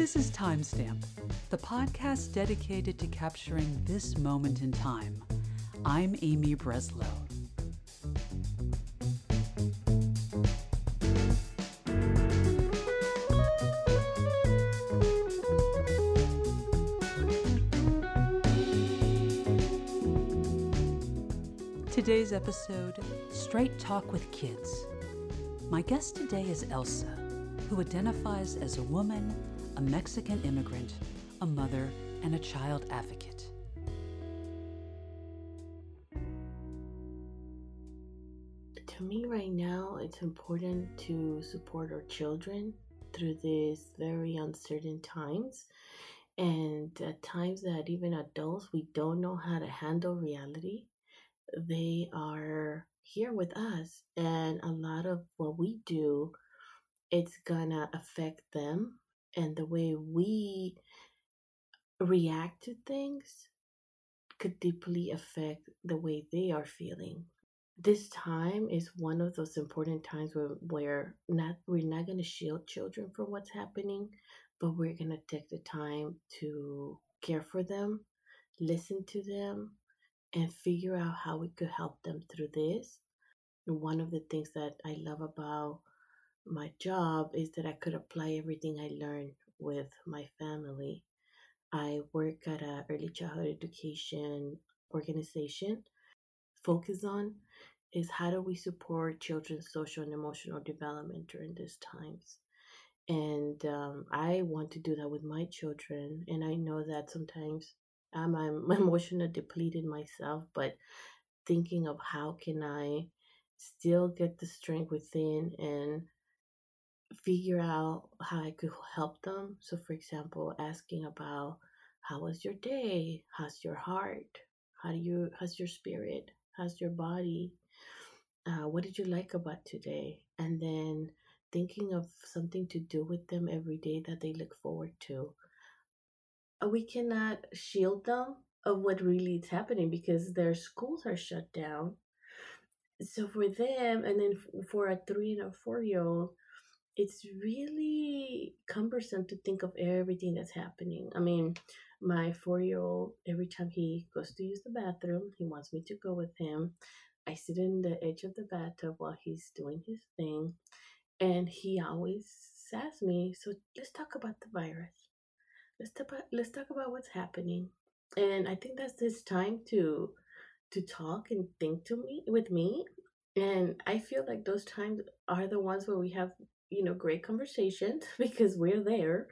This is Timestamp, the podcast dedicated to capturing this moment in time. I'm Amy Breslow. Today's episode Straight Talk with Kids. My guest today is Elsa, who identifies as a woman, a Mexican immigrant, a mother, and a child advocate. To me, right now, it's important to support our children through these very uncertain times. And at times that even adults, we don't know how to handle reality they are here with us and a lot of what we do it's gonna affect them and the way we react to things could deeply affect the way they are feeling this time is one of those important times where, where not we're not going to shield children from what's happening but we're going to take the time to care for them listen to them and figure out how we could help them through this. one of the things that I love about my job is that I could apply everything I learned with my family. I work at an early childhood education organization. Focus on is how do we support children's social and emotional development during these times. And um, I want to do that with my children. And I know that sometimes I'm, I'm emotionally depleted myself, but thinking of how can I still get the strength within and figure out how I could help them. So, for example, asking about how was your day? How's your heart? How do you? How's your spirit? How's your body? Uh, what did you like about today? And then thinking of something to do with them every day that they look forward to. Uh, we cannot shield them of what really is happening because their schools are shut down. So for them, and then for a three and a four year old, it's really cumbersome to think of everything that's happening. I mean, my four year old, every time he goes to use the bathroom, he wants me to go with him. I sit in the edge of the bathtub while he's doing his thing, and he always asks me, So let's talk about the virus let's talk about let's talk about what's happening and i think that's this time to to talk and think to me with me and i feel like those times are the ones where we have you know great conversations because we're there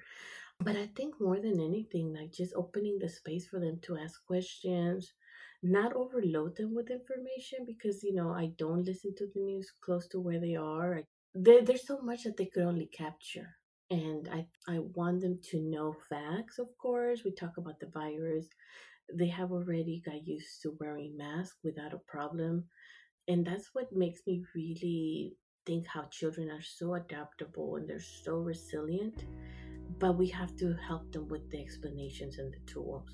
but i think more than anything like just opening the space for them to ask questions not overload them with information because you know i don't listen to the news close to where they are there, there's so much that they could only capture and I I want them to know facts. Of course, we talk about the virus. They have already got used to wearing masks without a problem, and that's what makes me really think how children are so adaptable and they're so resilient. But we have to help them with the explanations and the tools.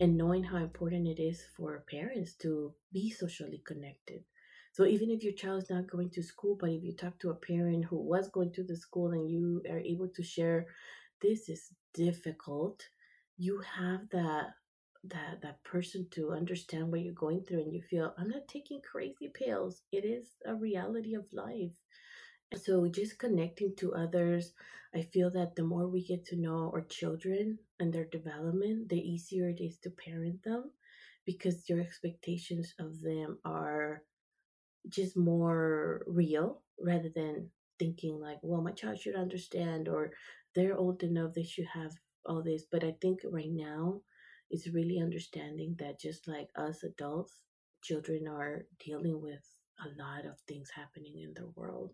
and knowing how important it is for parents to be socially connected. So even if your child is not going to school, but if you talk to a parent who was going to the school and you are able to share, this is difficult, you have that that that person to understand what you're going through and you feel I'm not taking crazy pills. It is a reality of life. And so, just connecting to others, I feel that the more we get to know our children and their development, the easier it is to parent them because your expectations of them are just more real rather than thinking like, well, my child should understand or they're old enough, they should have all this. But I think right now it's really understanding that just like us adults, children are dealing with a lot of things happening in the world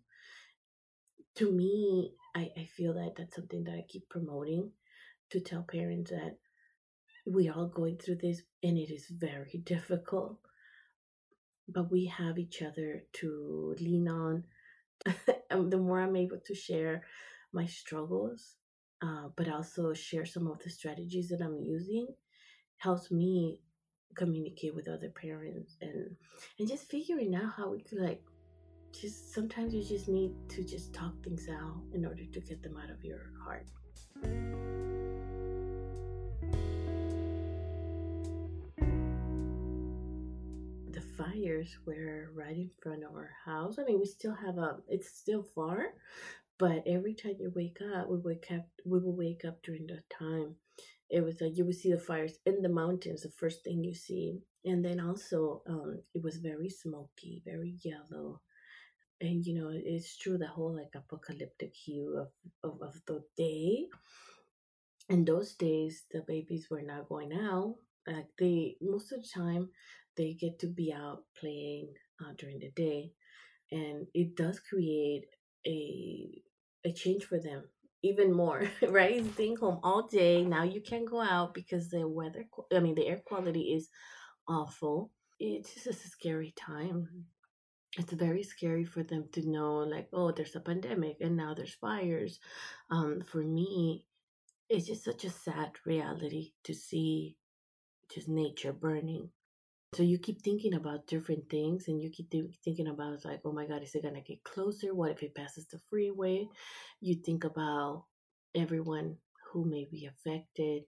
to me, I, I feel that that's something that I keep promoting to tell parents that we are all going through this and it is very difficult. But we have each other to lean on. the more I'm able to share my struggles, uh, but also share some of the strategies that I'm using, helps me communicate with other parents and and just figuring out how we could like just sometimes you just need to just talk things out in order to get them out of your heart. The fires were right in front of our house. I mean, we still have a. It's still far, but every time you wake up, we wake up. We will wake up during that time. It was like you would see the fires in the mountains. The first thing you see, and then also um, it was very smoky, very yellow. And you know it's true the whole like apocalyptic hue of, of, of the day. In those days the babies were not going out. Like they most of the time they get to be out playing uh, during the day. And it does create a a change for them even more right? Staying home all day now you can't go out because the weather i mean the air quality is awful. It's just a scary time. It's very scary for them to know like oh there's a pandemic and now there's fires. Um for me it's just such a sad reality to see just nature burning so you keep thinking about different things and you keep th- thinking about like oh my god is it gonna get closer? What if it passes the freeway? You think about everyone who may be affected.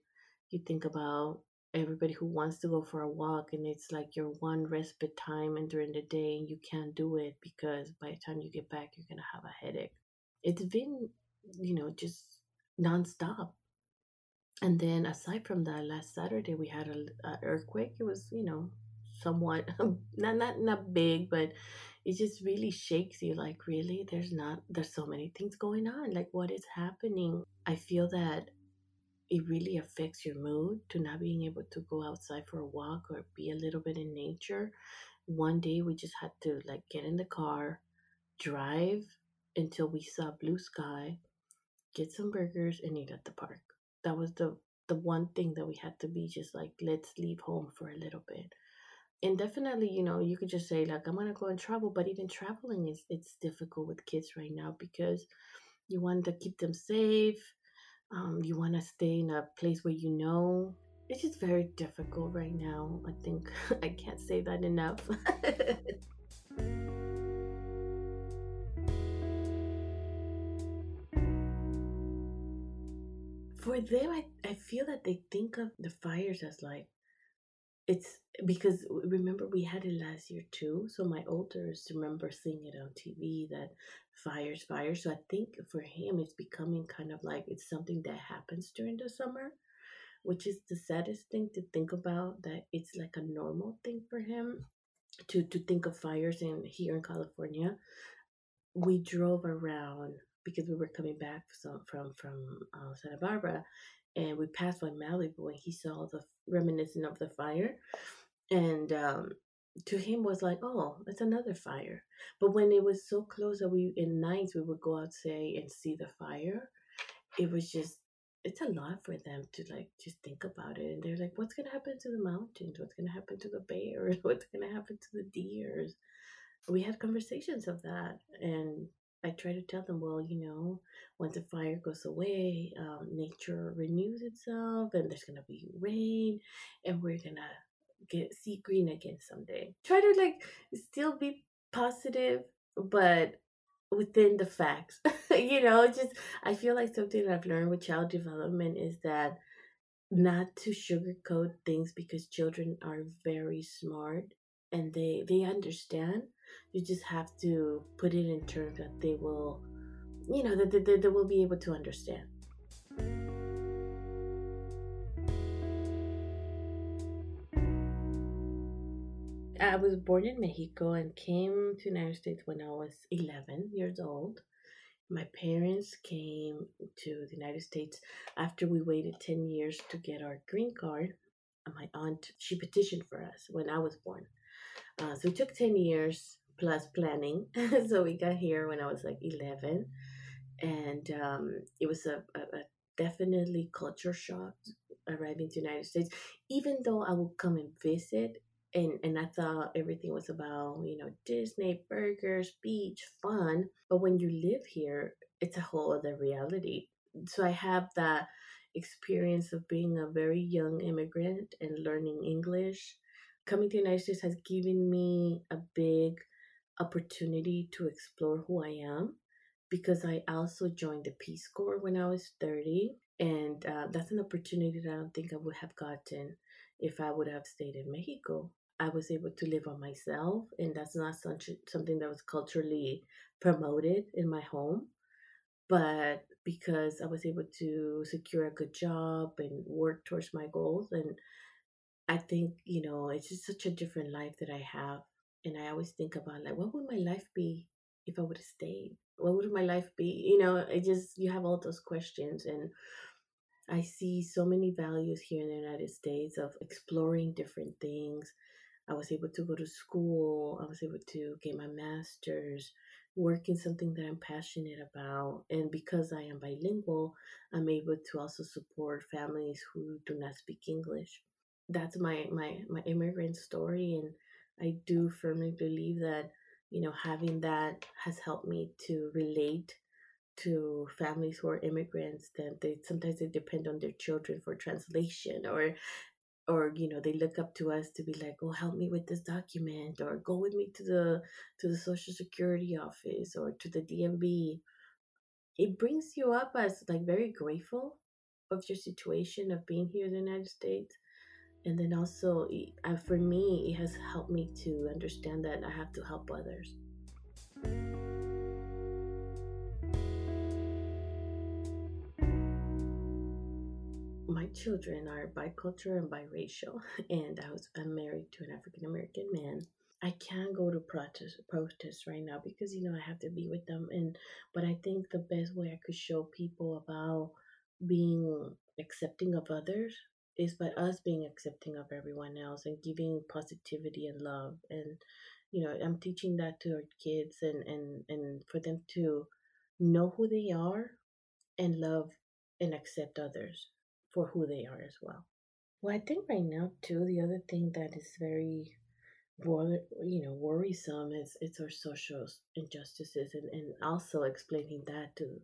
You think about everybody who wants to go for a walk and it's like your one respite time and during the day and you can't do it because by the time you get back you're gonna have a headache. It's been you know just nonstop. And then aside from that last saturday we had a, a earthquake. It was you know somewhat um, not not not big but it just really shakes you like really there's not there's so many things going on like what is happening i feel that it really affects your mood to not being able to go outside for a walk or be a little bit in nature. One day we just had to like get in the car, drive until we saw blue sky, get some burgers and eat at the park. That was the the one thing that we had to be just like let's leave home for a little bit. And definitely, you know, you could just say like I'm gonna go and travel, but even traveling is it's difficult with kids right now because you want to keep them safe um, you want to stay in a place where you know. It's just very difficult right now. I think I can't say that enough. For them, I, I feel that they think of the fires as like it's because remember we had it last year too so my oldest remember seeing it on tv that fires fires so i think for him it's becoming kind of like it's something that happens during the summer which is the saddest thing to think about that it's like a normal thing for him to to think of fires in here in california. We drove around because we were coming back from from from uh, santa barbara and we passed by Malibu and he saw the reminiscent of the fire and um, to him was like oh it's another fire. But when it was so close that we in nights we would go out say and see the fire it was just it's a lot for them to like just think about it and they're like what's gonna happen to the mountains? What's gonna happen to the bears? What's gonna happen to the deers? We had conversations of that and I try to tell them, well, you know, once the fire goes away, um, nature renews itself, and there's gonna be rain, and we're gonna get see green again someday. Try to like still be positive, but within the facts. you know, just I feel like something I've learned with child development is that not to sugarcoat things because children are very smart and they they understand you just have to put it in terms that they will you know that they, they, they will be able to understand I was born in Mexico and came to the United States when I was 11 years old. My parents came to the United States after we waited 10 years to get our green card. My aunt, she petitioned for us when I was born. Uh, so it took 10 years plus planning. so we got here when I was like 11. And um, it was a, a, a definitely culture shock arriving to the United States. Even though I would come and visit, and, and I thought everything was about, you know, Disney, burgers, beach, fun. But when you live here, it's a whole other reality. So I have that experience of being a very young immigrant and learning English coming to the United States has given me a big opportunity to explore who I am because I also joined the Peace Corps when I was 30. And uh, that's an opportunity that I don't think I would have gotten if I would have stayed in Mexico. I was able to live on myself, and that's not such something that was culturally promoted in my home. But because I was able to secure a good job and work towards my goals, and I think you know it's just such a different life that I have, and I always think about like what would my life be if I would have stayed? What would my life be? You know, it just you have all those questions, and I see so many values here in the United States of exploring different things. I was able to go to school, I was able to get my master's, work in something that I'm passionate about. And because I am bilingual, I'm able to also support families who do not speak English. That's my, my, my immigrant story. And I do firmly believe that, you know, having that has helped me to relate to families who are immigrants that they sometimes they depend on their children for translation or or you know they look up to us to be like oh help me with this document or go with me to the to the social security office or to the dmv it brings you up as like very grateful of your situation of being here in the united states and then also uh, for me it has helped me to understand that i have to help others my children are bicultural and biracial, and I was I'm married to an African American man. I can't go to protest protests right now because you know I have to be with them, and but I think the best way I could show people about being accepting of others is by us being accepting of everyone else and giving positivity and love and you know i'm teaching that to our kids and and and for them to know who they are and love and accept others for who they are as well. Well, I think right now too, the other thing that is very you know worrisome is it's our social injustices and, and also explaining that to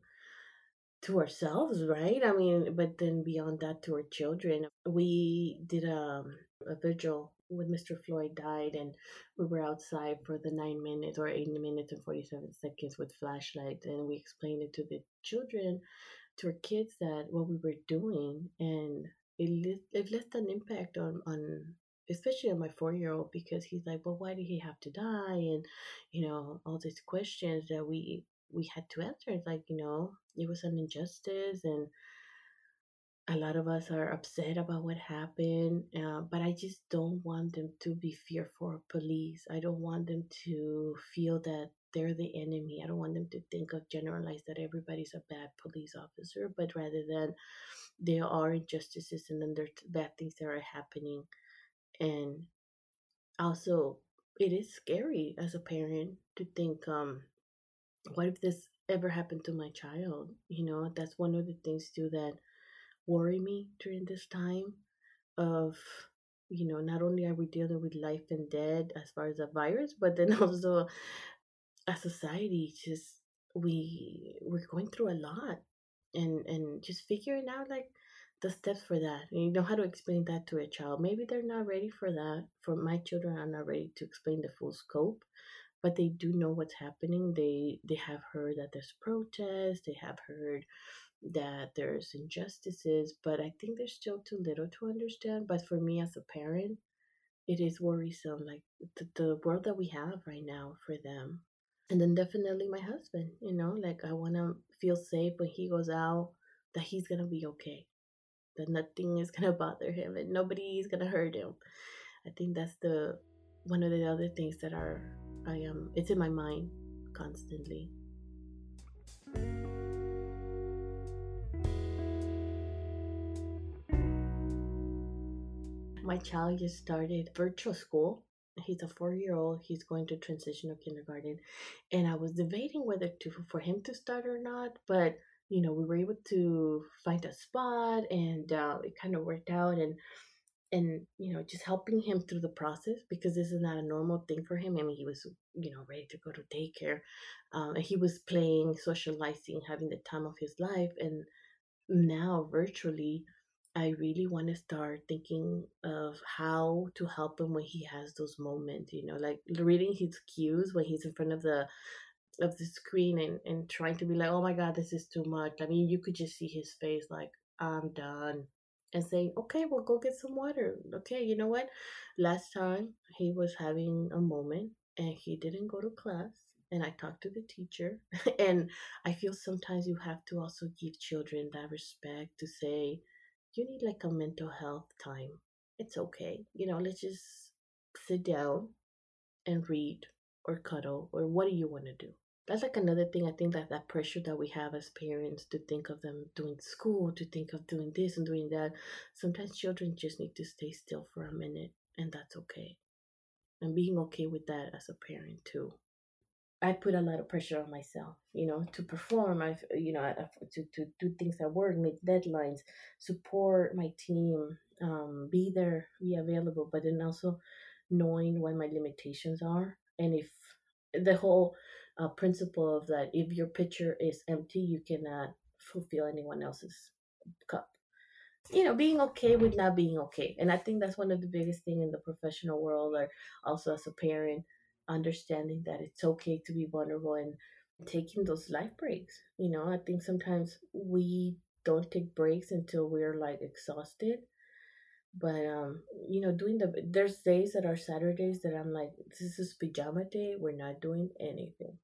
to ourselves right? I mean but then beyond that to our children. We did a, a vigil when mr floyd died and we were outside for the nine minutes or eight minutes and 47 seconds with flashlights and we explained it to the children to our kids that what we were doing and it, it left an impact on on especially on my four year old because he's like well why did he have to die? And you know all these questions that we we had to answer it's like you know it was an injustice and a lot of us are upset about what happened uh, but i just don't want them to be fearful of police i don't want them to feel that they're the enemy. I don't want them to think of generalize that everybody's a bad police officer, but rather than there are injustices and then bad things that are happening. And also, it is scary as a parent to think, um, what if this ever happened to my child? You know, that's one of the things too that worry me during this time of you know not only are we dealing with life and death as far as a virus but then also a society just we we're going through a lot and and just figuring out like the steps for that and you know how to explain that to a child maybe they're not ready for that for my children are not ready to explain the full scope but they do know what's happening. They they have heard that there's protests they have heard that there's injustices but i think they're still too little to understand but for me as a parent it is worrisome like the, the world that we have right now for them. And then definitely my husband you know like i want to feel safe when he goes out that he's gonna be okay that nothing is gonna bother him and nobody is gonna hurt him. I think that's the one of the other things that are i am it's in my mind constantly. My child just started virtual school. He's a four year old he's going to transitional kindergarten. And i was debating whether to for him to start or not but you know we were able to find a spot and uh, it kind of worked out. And and you know just helping him through the process because this is not a normal thing for him i mean he was you know ready to go to daycare um, and he was playing socializing having the time of his life and now virtually I really want to start thinking of how to help him when he has those moments, you know, like reading his cues when he's in front of the of the screen and, and trying to be like, oh my god, this is too much. I mean, you could just see his face like, I'm done. And saying, okay, well, go get some water. Okay, you know what? Last time he was having a moment and he didn't go to class and I talked to the teacher. and I feel sometimes you have to also give children that respect to say, you need like a mental health time. It's okay. You know, let's just sit down and read or cuddle or what do you want to do? That's like another thing I think that that pressure that we have as parents to think of them doing school, to think of doing this and doing that. Sometimes children just need to stay still for a minute and that's okay. And being okay with that as a parent too. I put a lot of pressure on myself, you know, to perform. I, you know, to to do things at work, meet deadlines, support my team, um, be there, be available, but then also knowing what my limitations are, and if the whole uh, principle of that, if your pitcher is empty, you cannot fulfill anyone else's cup. You know, being okay with not being okay, and I think that's one of the biggest thing in the professional world, or also as a parent understanding that it's okay to be vulnerable and taking those life breaks. You know, I think sometimes we don't take breaks until we're like exhausted. But um, you know, doing the there's days that are Saturdays that I'm like, this is pajama day, we're not doing anything.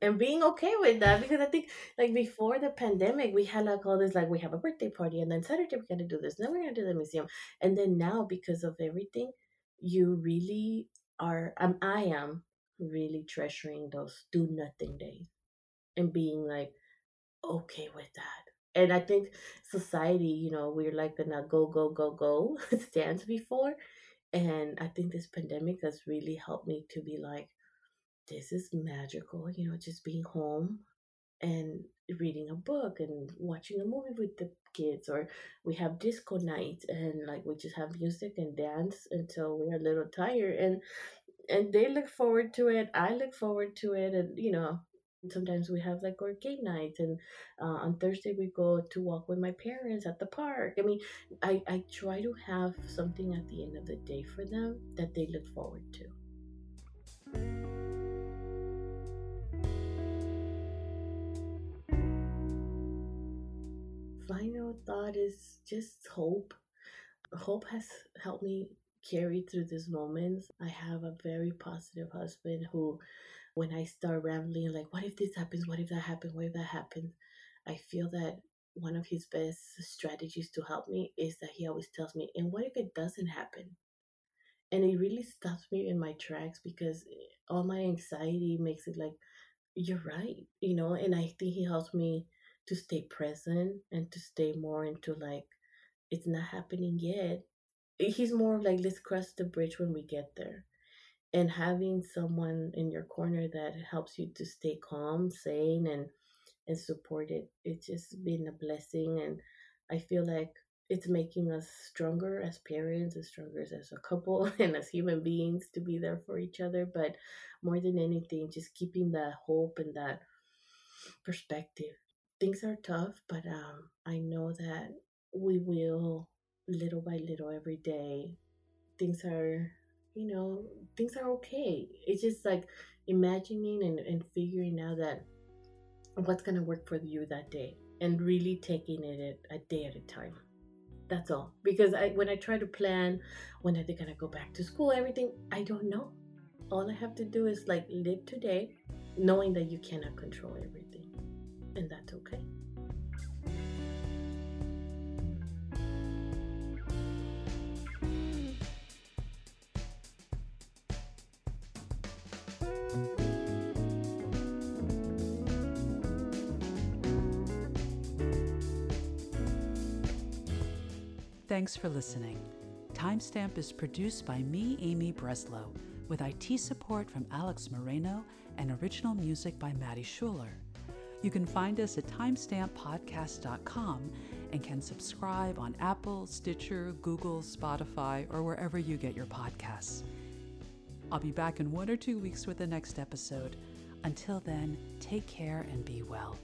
And being okay with that because I think like before the pandemic we had like all this like we have a birthday party and then Saturday we're gonna do this, then we're gonna do the museum. And then now because of everything, you really are um, I am really treasuring those do nothing days and being like okay with that. And I think society, you know, we're like in a go, go, go, go stance before. And I think this pandemic has really helped me to be like, this is magical, you know, just being home and reading a book and watching a movie with the kids or we have disco night and like we just have music and dance until we're a little tired and and they look forward to it. I look forward to it, and you know, sometimes we have like our game nights, and uh, on Thursday we go to walk with my parents at the park. I mean, I I try to have something at the end of the day for them that they look forward to. Thought is just hope. Hope has helped me carry through these moments. I have a very positive husband who, when I start rambling, like, what if this happens? What if that happens? What if that happens? I feel that one of his best strategies to help me is that he always tells me, and what if it doesn't happen? And it really stops me in my tracks because eh, all my anxiety makes it like, you're right, you know, and I think he helps me to stay present and to stay more into like, it's not happening yet. Eh, he's more like let's cross the bridge when we get there. And having someone in your corner that helps you to stay calm sane and and supported it's just been a blessing and i feel like it's making us stronger as parents as stronger as a couple and as human beings to be there for each other but more than anything just keeping that hope and that perspective things are tough but um i know that we will little by little every day things are you know things are okay. It's just like imagining and, and figuring out that what's going to work for you that day and really taking it a day at a time. That's all. Because I, when i try to plan when are they going to go back to school everything i don't know. All i have to do is like live today knowing that you cannot control everything and that's okay Thanks for listening. Timestamp is produced by me, Amy Breslow, with IT support from Alex Moreno and original music by Maddie Schuler. You can find us at timestamppodcast.com and can subscribe on Apple, Stitcher, Google, Spotify, or wherever you get your podcasts. I'll be back in one or two weeks with the next episode. Until then, take care and be well.